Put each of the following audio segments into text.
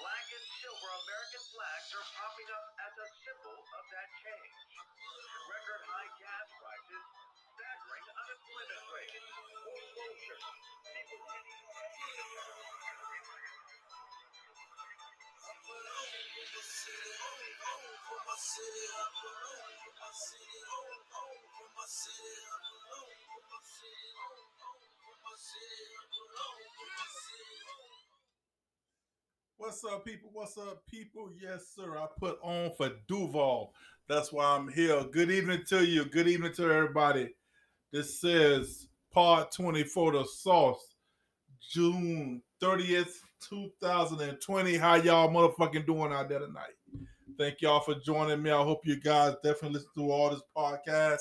Black and silver American flags are popping up as a symbol of that change. Record high gas prices, staggering unemployment rate, foreclosures, people What's up, people? What's up, people? Yes, sir. I put on for Duval. That's why I'm here. Good evening to you. Good evening to everybody. This is Pod 24 The Sauce, June 30th, 2020. How y'all motherfucking doing out there tonight? Thank y'all for joining me. I hope you guys definitely listen to all this podcast.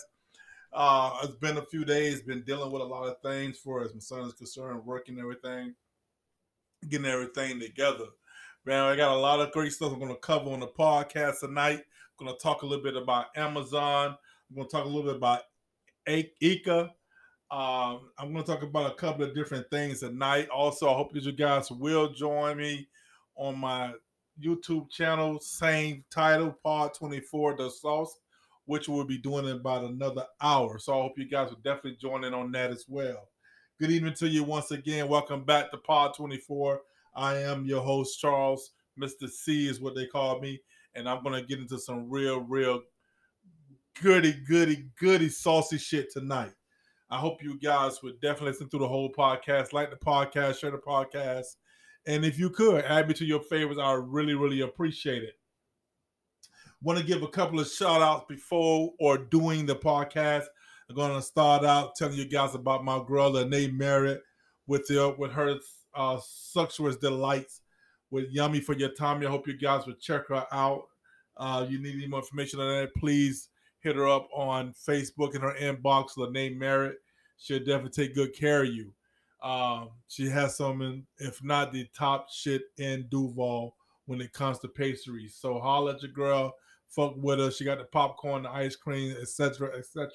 Uh, it's been a few days, been dealing with a lot of things for as my son is concerned, working everything, getting everything together. Man, I got a lot of great stuff I'm going to cover on the podcast tonight. I'm going to talk a little bit about Amazon. I'm going to talk a little bit about IKEA. Um, I'm going to talk about a couple of different things tonight. Also, I hope that you guys will join me on my YouTube channel, same title, Pod 24, The Sauce, which we'll be doing in about another hour. So I hope you guys will definitely join in on that as well. Good evening to you once again. Welcome back to Pod 24. I am your host, Charles. Mr. C is what they call me. And I'm going to get into some real, real goody, goody, goody, saucy shit tonight. I hope you guys would definitely listen through the whole podcast, like the podcast, share the podcast. And if you could add me to your favorites, I really, really appreciate it. Want to give a couple of shout outs before or doing the podcast. I'm going to start out telling you guys about my girl, Lene Merritt, with, the, with her uh, Sumptuous Delights with Yummy for your tummy. I hope you guys would check her out. Uh, you need any more information on that, please hit her up on Facebook in her inbox, Lene Merritt. She'll definitely take good care of you. Um, she has some, if not the top shit in Duval when it comes to pastries. So holla at your girl, fuck with her. She got the popcorn, the ice cream, etc., etc.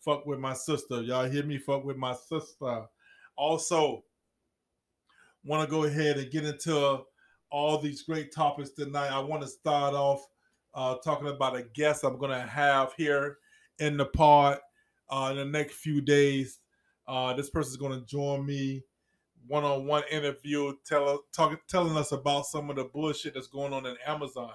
Fuck with my sister. Y'all hear me? Fuck with my sister. Also, want to go ahead and get into all these great topics tonight. I want to start off uh, talking about a guest I'm going to have here in the pod uh, in the next few days. Uh, this person is going to join me one-on-one interview, tell, talk, telling us about some of the bullshit that's going on in Amazon,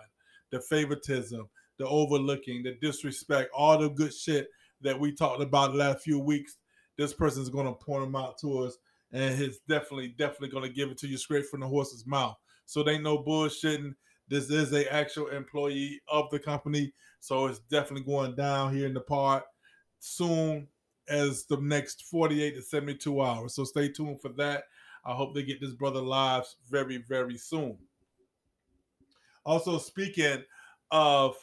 the favoritism, the overlooking, the disrespect, all the good shit that we talked about the last few weeks. This person is going to point them out to us and it's definitely, definitely going to give it to you straight from the horse's mouth. So they no bullshitting. This is a actual employee of the company, so it's definitely going down here in the part soon as the next 48 to 72 hours. So stay tuned for that. I hope they get this brother live very, very soon. Also, speaking of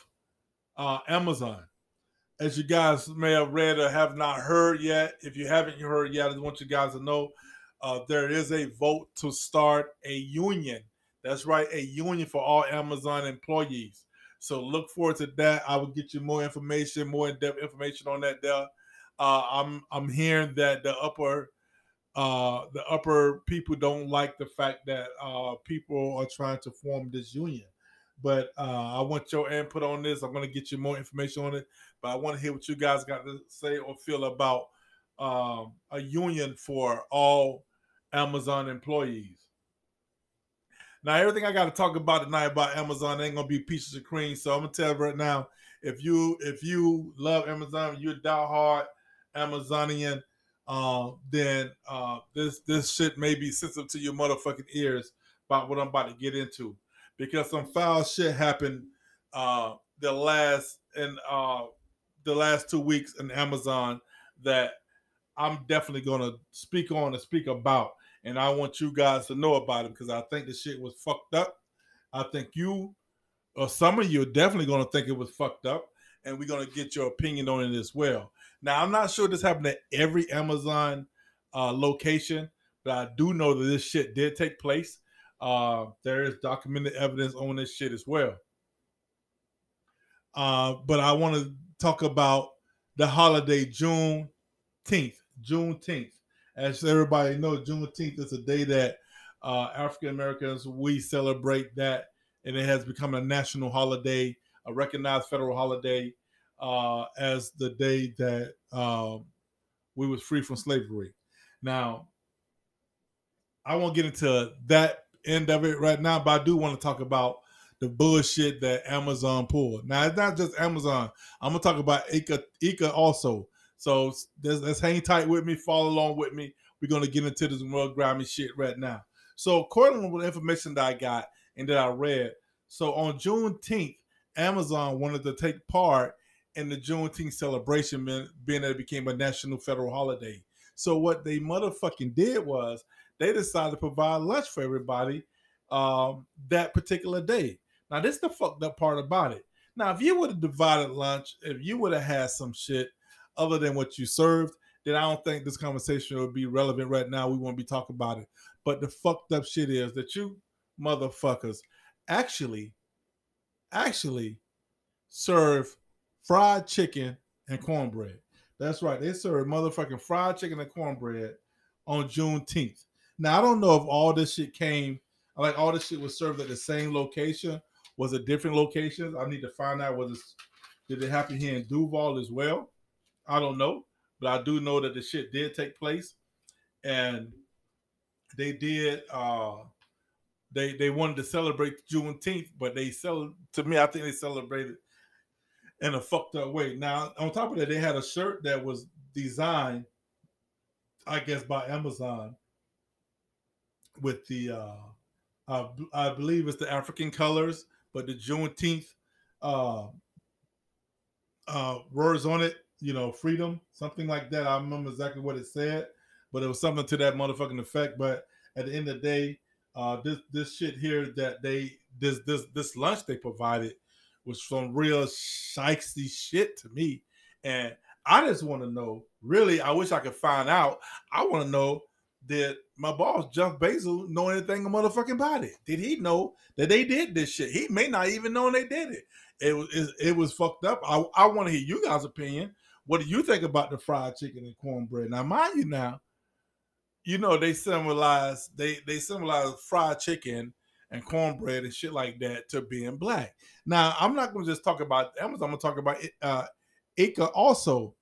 uh, Amazon, as you guys may have read or have not heard yet, if you haven't heard yet, I just want you guys to know uh, there is a vote to start a union. That's right, a union for all Amazon employees. So look forward to that. I will get you more information, more in-depth information on that. There, uh, I'm I'm hearing that the upper uh, the upper people don't like the fact that uh, people are trying to form this union. But uh, I want your input on this. I'm going to get you more information on it. But I want to hear what you guys got to say or feel about um, a union for all Amazon employees. Now, everything I got to talk about tonight about Amazon ain't gonna be pieces of cream. So I'm gonna tell you right now, if you if you love Amazon, you're a diehard Amazonian, uh, then uh, this this shit may be sensitive to your motherfucking ears about what I'm about to get into, because some foul shit happened uh, the last and uh, the last two weeks in Amazon that I'm definitely gonna speak on and speak about and I want you guys to know about it because I think the shit was fucked up. I think you or some of you are definitely going to think it was fucked up, and we're going to get your opinion on it as well. Now, I'm not sure this happened at every Amazon uh, location, but I do know that this shit did take place. Uh, there is documented evidence on this shit as well. Uh, but I want to talk about the holiday Juneteenth. Juneteenth as everybody knows, Juneteenth is a day that uh, African Americans, we celebrate that, and it has become a national holiday, a recognized federal holiday, uh, as the day that um, we was free from slavery. Now, I won't get into that end of it right now, but I do want to talk about the bullshit that Amazon pulled. Now, it's not just Amazon. I'm gonna talk about IKEA, IKEA also. So let's hang tight with me, follow along with me. We're gonna get into this real grimy shit right now. So, according to the information that I got and that I read, so on Juneteenth, Amazon wanted to take part in the Juneteenth celebration, being that it became a national federal holiday. So, what they motherfucking did was they decided to provide lunch for everybody um, that particular day. Now, this is the fucked up part about it. Now, if you would have divided lunch, if you would have had some shit other than what you served, then I don't think this conversation would be relevant right now. We won't be talking about it. But the fucked up shit is that you motherfuckers actually, actually serve fried chicken and cornbread. That's right. They serve motherfucking fried chicken and cornbread on Juneteenth. Now I don't know if all this shit came like all this shit was served at the same location. Was it different locations? I need to find out was it did it happen here in Duval as well? I don't know, but I do know that the shit did take place, and they did. uh They they wanted to celebrate Juneteenth, but they sell to me. I think they celebrated in a fucked up way. Now, on top of that, they had a shirt that was designed, I guess, by Amazon with the uh, uh I believe it's the African colors, but the Juneteenth uh, uh, words on it, you know, freedom, something like that. I remember exactly what it said, but it was something to that motherfucking effect. But at the end of the day, uh, this this shit here that they this this this lunch they provided was some real shiesty shit to me. And I just want to know, really, I wish I could find out. I want to know did my boss Jeff Bezos know anything motherfucking about it? Did he know that they did this shit? He may not even know they did it. It was it, it was fucked up. I, I want to hear you guys' opinion. What do you think about the fried chicken and cornbread? Now, mind you, now, you know they symbolize they they symbolize fried chicken and cornbread and shit like that to being black. Now, I'm not going to just talk about Amazon. I'm going to talk about uh, IKEA also,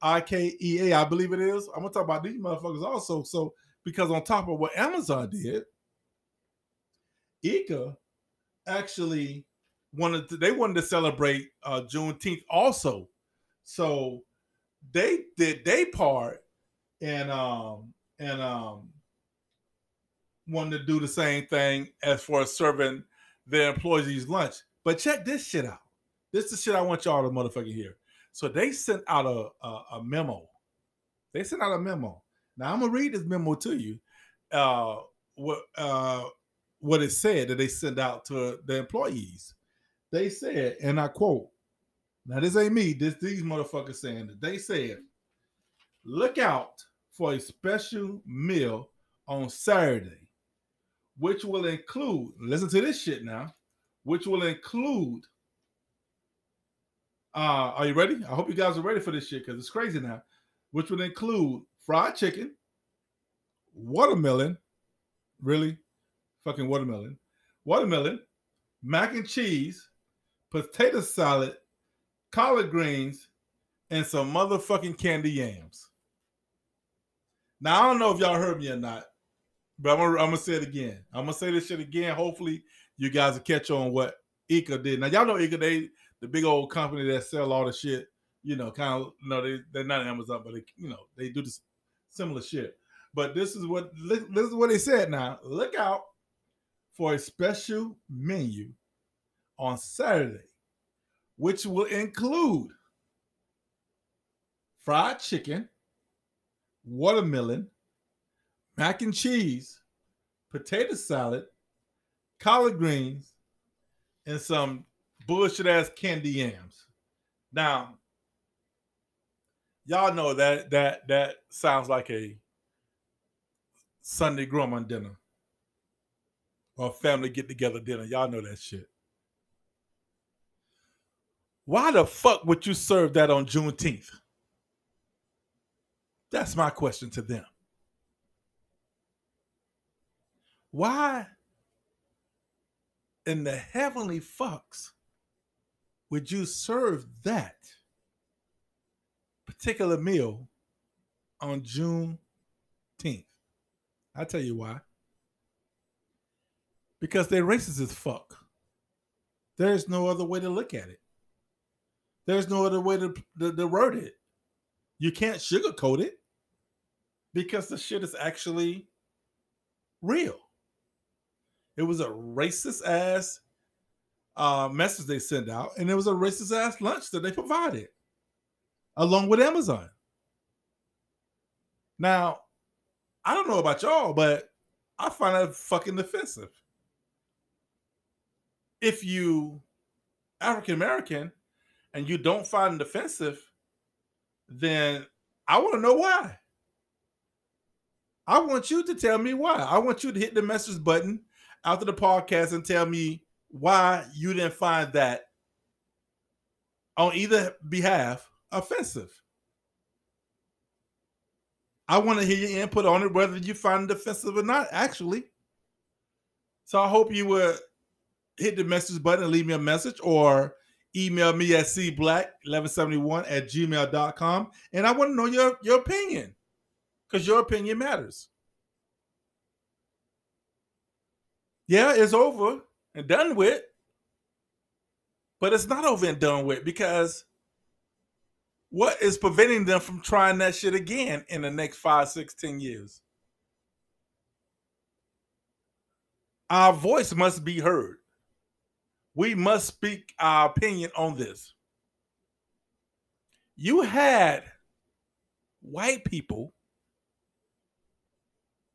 I K E A, I believe it is. I'm going to talk about these motherfuckers also. So, because on top of what Amazon did, IKEA actually wanted to, they wanted to celebrate uh, Juneteenth also. So they did they part and um and um wanted to do the same thing as for serving their employees lunch. But check this shit out. This is the shit I want y'all to motherfucking hear. So they sent out a, a, a memo. They sent out a memo. Now I'm gonna read this memo to you. Uh, what uh, what it said that they sent out to the employees. They said, and I quote. Now this ain't me. This these motherfuckers saying that they said, "Look out for a special meal on Saturday which will include, listen to this shit now, which will include, uh, are you ready? I hope you guys are ready for this shit because it's crazy now, which would include fried chicken, watermelon, really, fucking watermelon, watermelon, mac and cheese, potato salad, collard greens, and some motherfucking candy yams. Now, I don't know if y'all heard me or not, but I'm gonna, I'm gonna say it again. I'm gonna say this shit again. Hopefully, you guys will catch on what IKEA did. Now, y'all know IKEA, they the big old company that sell all the shit. You know, kind of. You know, they they're not Amazon, but they you know they do this similar shit. But this is what this is what they said. Now, look out for a special menu on Saturday, which will include fried chicken, watermelon mac and cheese, potato salad, collard greens, and some bullshit ass candy yams. Now, y'all know that that that sounds like a Sunday grandma dinner or family get together dinner. Y'all know that shit. Why the fuck would you serve that on Juneteenth? That's my question to them. Why in the heavenly fucks would you serve that particular meal on June 10th? I'll tell you why. Because they're racist as fuck. There's no other way to look at it. There's no other way to, to, to word it. You can't sugarcoat it because the shit is actually real. It was a racist ass uh, message they sent out, and it was a racist ass lunch that they provided along with Amazon. Now, I don't know about y'all, but I find that fucking offensive. If you African American and you don't find it offensive, then I want to know why. I want you to tell me why. I want you to hit the message button after the podcast and tell me why you didn't find that on either behalf offensive. I want to hear your input on it, whether you find it offensive or not, actually. So I hope you would hit the message button and leave me a message or email me at cblack1171 at gmail.com. And I want to know your, your opinion because your opinion matters. Yeah, it's over and done with, but it's not over and done with because what is preventing them from trying that shit again in the next five, six, ten years? Our voice must be heard. We must speak our opinion on this. You had white people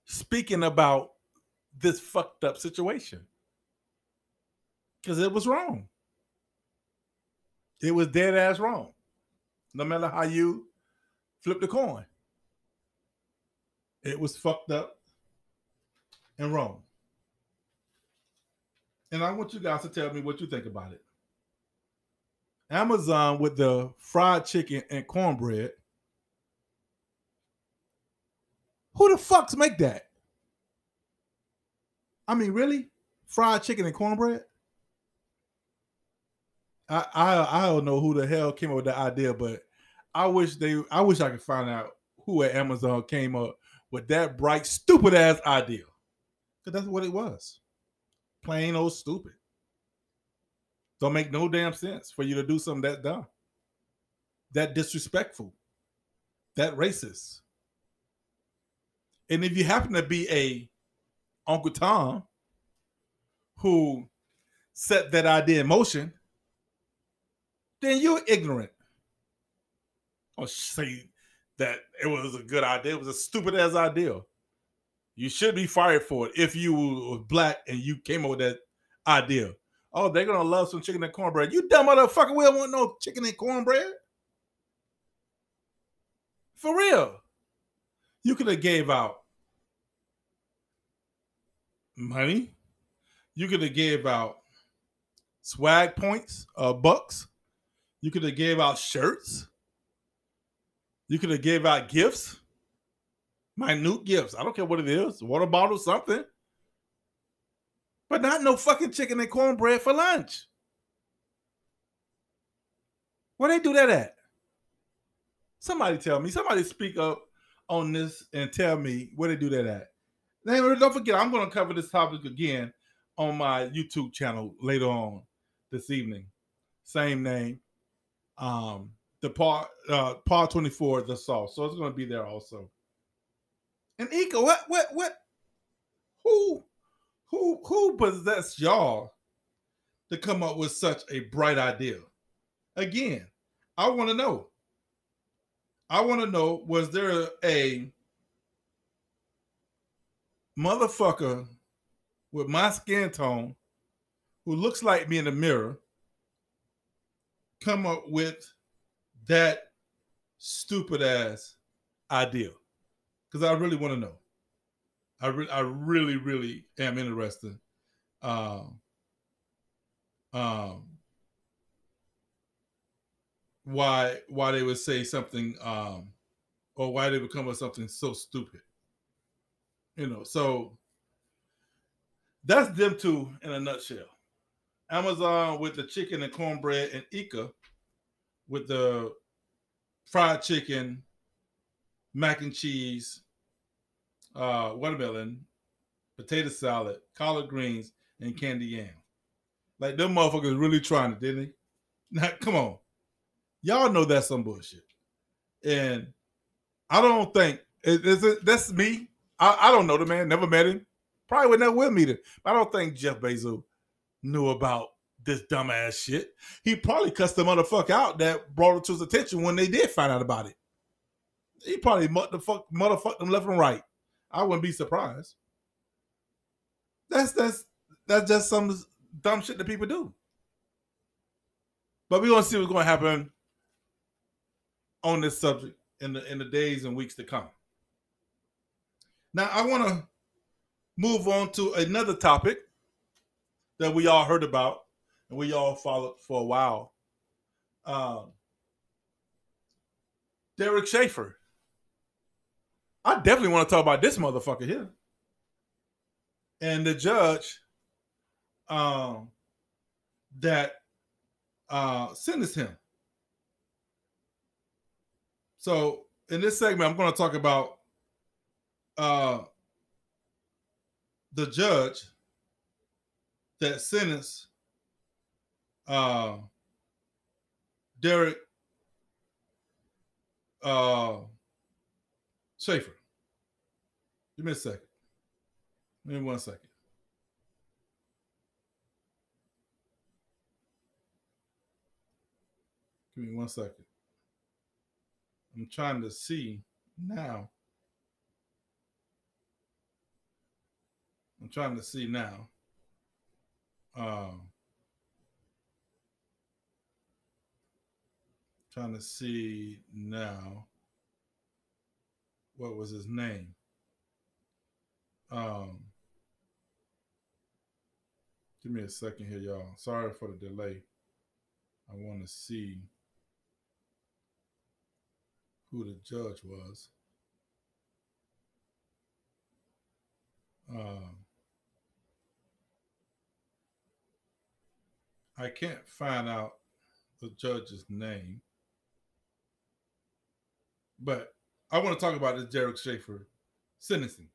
speaking about this fucked up situation because it was wrong. It was dead ass wrong no matter how you flip the coin. It was fucked up and wrong. And I want you guys to tell me what you think about it. Amazon with the fried chicken and cornbread. Who the fucks make that? I mean, really? Fried chicken and cornbread? I, I I don't know who the hell came up with the idea, but I wish they I wish I could find out who at Amazon came up with that bright, stupid ass idea. Because that's what it was. Plain old stupid. Don't make no damn sense for you to do something that dumb, that disrespectful, that racist. And if you happen to be a Uncle Tom who set that idea in motion, then you're ignorant. Or say that it was a good idea. It was a stupid ass idea. You should be fired for it if you were black and you came up with that idea. Oh, they're gonna love some chicken and cornbread. You dumb motherfucker, we don't want no chicken and cornbread. For real. You could have gave out money. You could have gave out swag points, uh, bucks. You could have gave out shirts. You could have gave out gifts, minute gifts. I don't care what it is, water bottle, something. But not no fucking chicken and cornbread for lunch. Where they do that at? Somebody tell me. Somebody speak up on this and tell me where they do that at. Now, don't forget, I'm going to cover this topic again on my YouTube channel later on this evening. Same name, um, the part uh part 24 the sauce. So it's gonna be there also. And IKEA, what what what who who who possessed y'all to come up with such a bright idea? Again, I want to know. I want to know was there a motherfucker with my skin tone who looks like me in the mirror come up with that stupid ass idea? Because I really want to know. I, re- I really, really am interested. Um, um, why why they would say something um, or why they would come with something so stupid. You know, so That's them two in a nutshell. Amazon with the chicken and cornbread, and IKEA with the fried chicken, mac and cheese, uh, watermelon, potato salad, collard greens, and candy yam. Like them motherfuckers really trying it, didn't they? Now, come on. Y'all know that's some bullshit. And I don't think it, it's a, that's me. I, I don't know the man, never met him. Probably would never will meet him. I don't think Jeff Bezos knew about this dumbass shit. He probably cussed the motherfucker out that brought it to his attention when they did find out about it. He probably motherfuck motherfucked them left and right. I wouldn't be surprised. That's that's that's just some dumb shit that people do. But we're gonna see what's gonna happen on this subject in the in the days and weeks to come. Now I want to move on to another topic that we all heard about and we all followed for a while. Um, Derek Schaefer. I definitely want to talk about this motherfucker here. And the judge um, that uh, sentenced him. So in this segment, I'm going to talk about uh, the judge that sentenced uh, Derek uh, Schaefer. Give me a second. Give me one second. Give me one second. I'm trying to see now. I'm trying to see now. Um, trying to see now. What was his name? Um, give me a second here, y'all. Sorry for the delay. I want to see who the judge was. Um, I can't find out the judge's name, but I want to talk about this Derek Schaefer sentencing.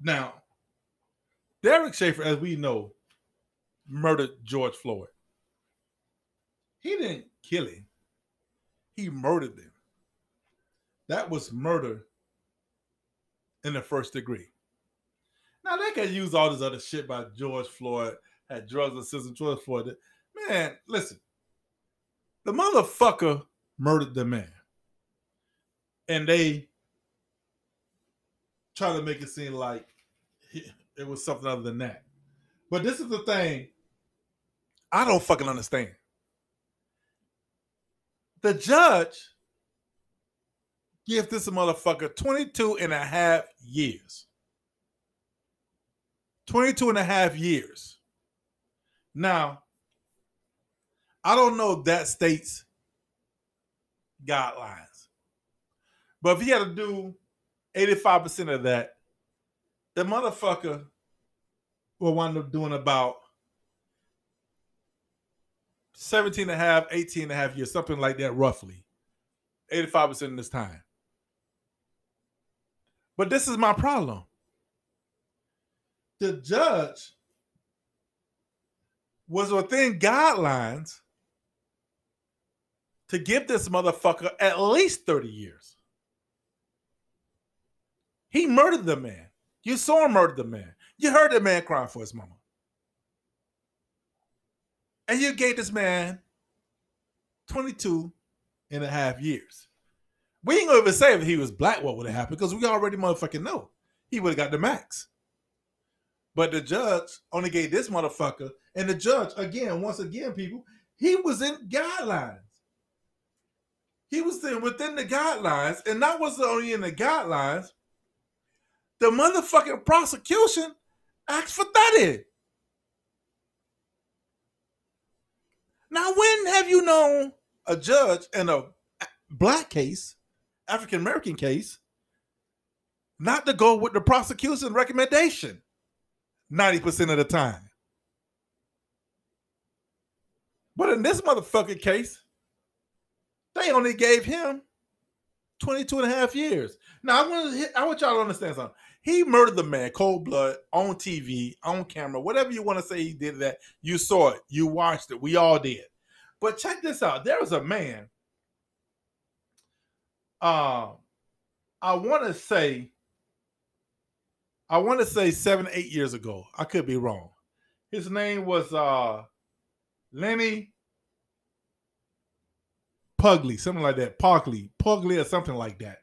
Now, Derek Schaefer, as we know, murdered George Floyd. He didn't kill him, he murdered them. That was murder in the first degree. Now they can use all this other shit by George Floyd had drugs and assistant George Floyd. Man, listen, the motherfucker murdered the man, and they try to make it seem like it was something other than that. But this is the thing I don't fucking understand. The judge give this motherfucker 22 and a half years. 22 and a half years. Now, I don't know that state's guidelines. But if he had to do 85% of that, the motherfucker will wind up doing about 17 and a half, 18 and a half years, something like that, roughly. 85% of this time. But this is my problem. The judge was within guidelines to give this motherfucker at least 30 years. He murdered the man. You saw him murder the man. You heard the man crying for his mama. And you gave this man 22 and a half years. We ain't gonna even say if he was black, what would have happened, because we already motherfucking know. He would have got the max. But the judge only gave this motherfucker, and the judge, again, once again, people, he was in guidelines. He was in, within the guidelines, and that was only in the guidelines. The motherfucking prosecution asked for 30. Now, when have you known a judge in a black case, African American case, not to go with the prosecution recommendation? 90% of the time. But in this motherfucking case, they only gave him 22 and a half years. Now I want to I want y'all to understand something. He murdered the man, cold blood, on TV, on camera, whatever you want to say he did that. You saw it, you watched it, we all did. But check this out. There was a man. Um, I want to say, I want to say seven, eight years ago. I could be wrong. His name was uh Lenny Pugly, something like that. Pugly, Pugly, or something like that.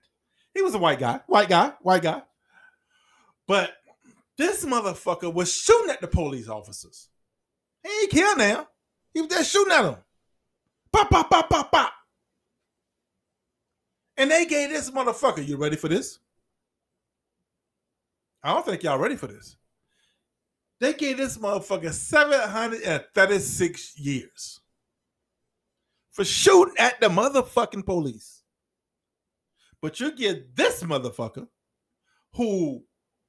He was a white guy, white guy, white guy. But this motherfucker was shooting at the police officers. He ain't kill now. He was just shooting at them. Pop, pop, pop, pop, pop. And they gave this motherfucker, you ready for this? I don't think y'all ready for this. They gave this motherfucker 736 years for shooting at the motherfucking police. But you get this motherfucker who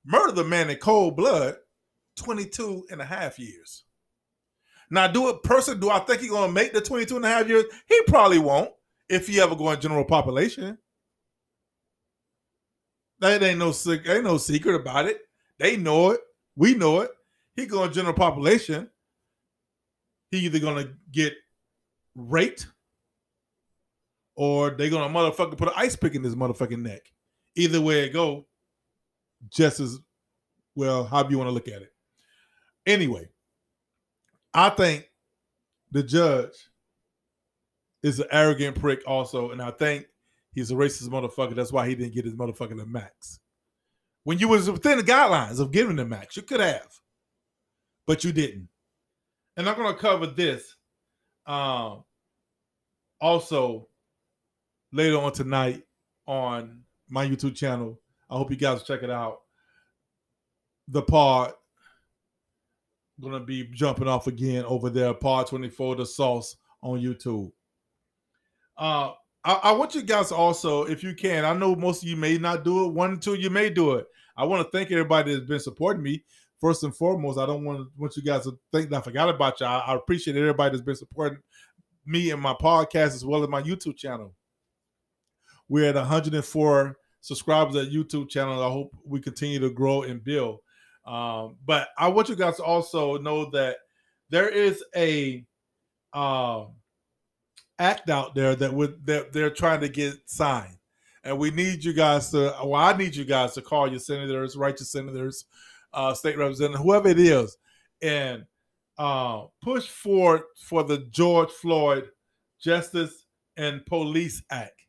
murdered the man in cold blood 22 and a half years. Now, do it person, do I think he's gonna make the 22 and a half years? He probably won't if he ever go in general population. That ain't no ain't no secret about it. They know it. We know it. He go in general population. He either gonna get raped or they gonna motherfucker put an ice pick in his motherfucking neck. Either way it go, just as well, how you want to look at it. Anyway, I think the judge is an arrogant prick also, and I think he's a racist motherfucker. That's why he didn't get his motherfucking the max. When you was within the guidelines of giving the max, you could have, but you didn't. And I'm to cover this um, also later on tonight on my YouTube channel. I hope you guys check it out. The pod gonna be jumping off again over there. pod 24 the sauce on YouTube. Uh I, I, want you guys also, if you can, I know most of you may not do it. One, two, you may do it. I want to thank everybody that's been supporting me. First and foremost, I don't want want you guys to think that I forgot about you. I, I appreciate everybody that's been supporting me and my podcast as well as my YouTube channel. We're at 104 subscribers at YouTube channel. I hope we continue to grow and build. Um, but I want you guys to also know that there is a um, act out there that would that they're trying to get signed, and we need you guys to. Well, I need you guys to call your senators, righteous senators, uh, state representatives, whoever it is, and uh, push forward for the George Floyd Justice and Police Act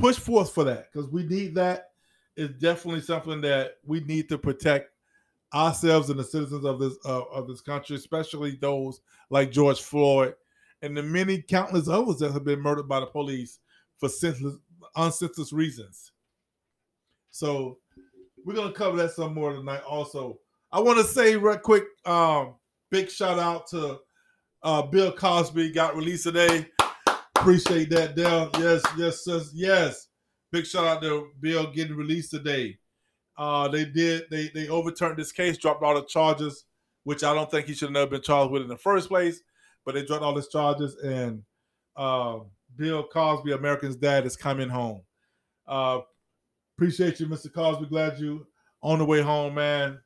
push forth for that because we need that. It's definitely something that we need to protect ourselves and the citizens of this uh, of this country, especially those like George Floyd and the many countless others that have been murdered by the police for senseless, unsenseless reasons. So we're gonna cover that some more tonight. Also, I want to say real quick, um, big shout out to uh, Bill Cosby got released today. Appreciate that, Dell. Yes, yes, yes, yes. Big shout out to Bill getting released today. Uh, they did. They they overturned this case, dropped all the charges, which I don't think he should have never been charged with in the first place. But they dropped all his charges, and uh, Bill Cosby, American's dad, is coming home. Uh, appreciate you, Mr. Cosby. Glad you on the way home, man.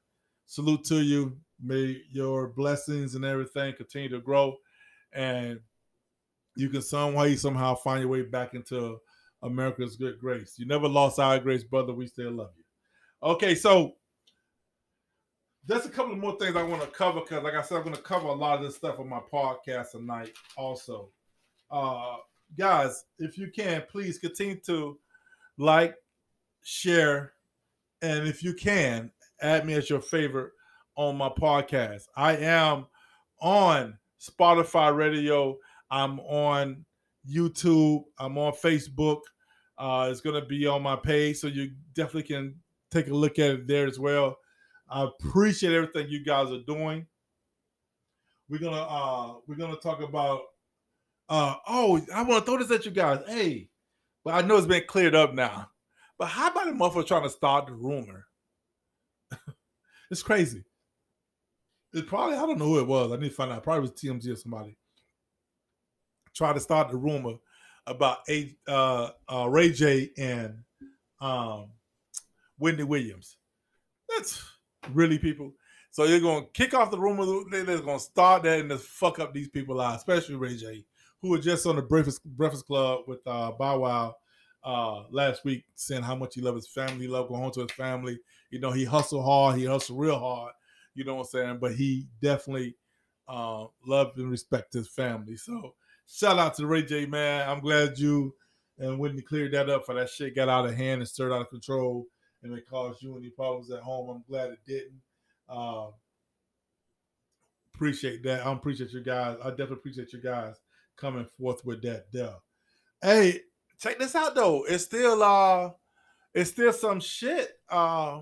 Salute to you. May your blessings and everything continue to grow, and you can some way somehow find your way back into America's good grace. You never lost our grace, brother. We still love you. Okay, so there's a couple of more things I want to cover because, like I said, I'm going to cover a lot of this stuff on my podcast tonight. Also, uh, guys, if you can, please continue to like, share, and if you can, add me as your favorite on my podcast. I am on Spotify Radio I'm on YouTube. I'm on Facebook. Uh, it's going to be on my page, so you definitely can take a look at it there as well. I appreciate everything you guys are doing. We're gonna uh, we're gonna talk about. Uh, oh, I want to throw this at you guys. Hey, but I know it's been cleared up now. But how about the motherfucker trying to start the rumor It's crazy. It probably I don't know who it was. I need to find out. Probably was TMZ or somebody. Tried to start the rumor about a uh, uh, Ray J and um, Wendy Williams. That's really people. So you're gonna kick off the rumor. They're gonna start that and just fuck up these people out, especially Ray J, who was just on the Breakfast Breakfast Club with uh, Bow Wow uh, last week, saying how much he loves his family, he loved going home to his family. You know, he hustled hard, he hustled real hard. You know what I'm saying? But he definitely uh, loved and respected his family. So shout out to Ray J, man. I'm glad you and Whitney cleared that up for that shit got out of hand and stirred out of control and it caused you any problems at home. I'm glad it didn't. Uh, appreciate that. I appreciate you guys. I definitely appreciate you guys coming forth with that there. Hey, check this out though. It's still uh it's still some shit. Uh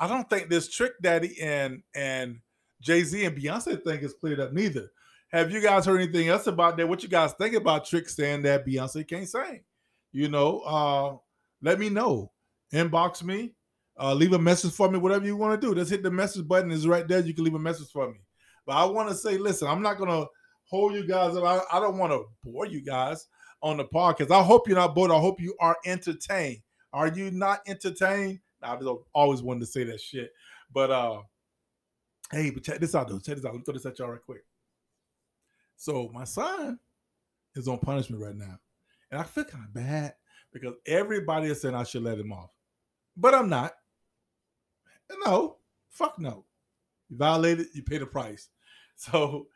I don't think this Trick Daddy and and Jay-Z and Beyonce thing is cleared up neither. Have you guys heard anything else about that? What you guys think about Trick saying that Beyonce can't sing? You know, uh let me know. Inbox me. Uh, leave a message for me, whatever you want to do. Just hit the message button. is right there. You can leave a message for me. But I want to say, listen, I'm not gonna hold you guys up. I, I don't want to bore you guys on the podcast. I hope you're not bored. I hope you are entertained. Are you not entertained? I just always wanted to say that shit. But uh hey, but check this out though. Check this out. Let me throw this at y'all right quick. So my son is on punishment right now. And I feel kind of bad because everybody is saying I should let him off. But I'm not. No, fuck no. You violated, you pay the price. So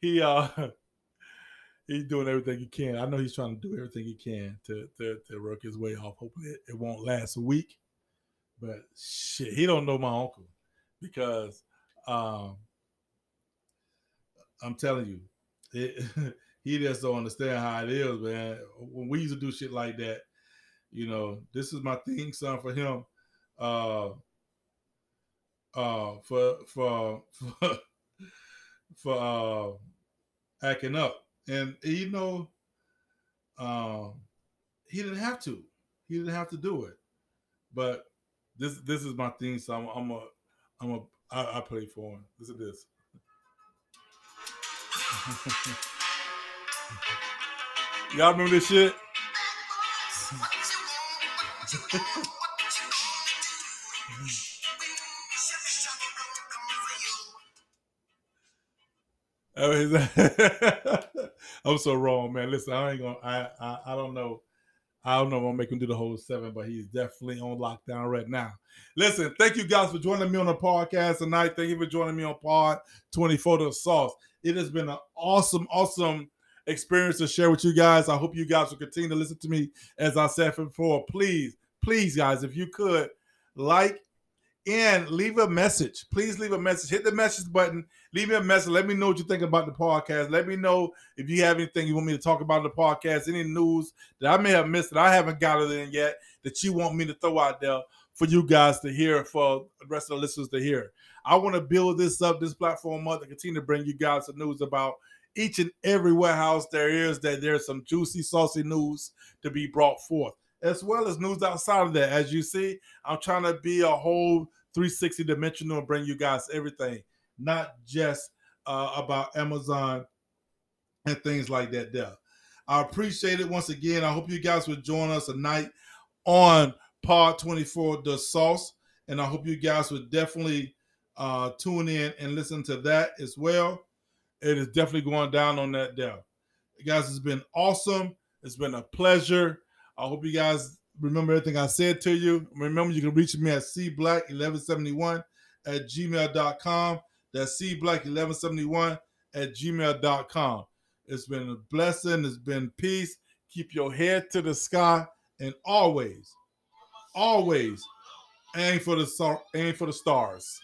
he uh he's doing everything he can. I know he's trying to do everything he can to to, to work his way off. Hopefully it, it won't last a week. But shit, he don't know my uncle because um I'm telling you, he just don't understand how it is, man. When we used to do shit like that, you know, this is my theme song for him. Uh uh for for for, for uh acting up. And you know, um he didn't have to. He didn't have to do it. But this this is my thing, so I'm I'm a I'm a I, I play for him. Listen to this. Y'all remember this shit? I'm so wrong, man. Listen, I ain't gonna. I, I I don't know. I don't know I'm making him do the whole seven, but he's definitely on lockdown right now. Listen, thank you guys for joining me on the podcast tonight. Thank you for joining me on Pod 24 The Sauce. It has been an awesome, awesome experience to share with you guys. I hope you guys will continue to listen to me as I said before. Please, please, guys, if you could like and leave a message. Please leave a message. Hit the message button. Leave me a message. Let me know what you think about the podcast. Let me know if you have anything you want me to talk about in the podcast, any news that I may have missed that I haven't gathered in yet that you want me to throw out there for you guys to hear, for the rest of the listeners to hear. I want to build this up, this platform up, to continue to bring you guys the news about each and every warehouse there is that there's some juicy, saucy news to be brought forth, as well as news outside of that. As you see, I'm trying to be a whole 360 dimensional and bring you guys everything, not just uh, about Amazon and things like that there. I appreciate it once again. I hope you guys will join us tonight on Pod 24 The Sauce. And I hope you guys would definitely uh, tune in and listen to that as well. It is definitely going down on that there. guys, it's been awesome. It's been a pleasure. I hope you guys remember everything I said to you. Remember, you can reach me at cblack1171 at gmail.com. That's cblack1171 at gmail.com. It's been a blessing. It's been peace. Keep your head to the sky and always, always aim for the aim for the stars.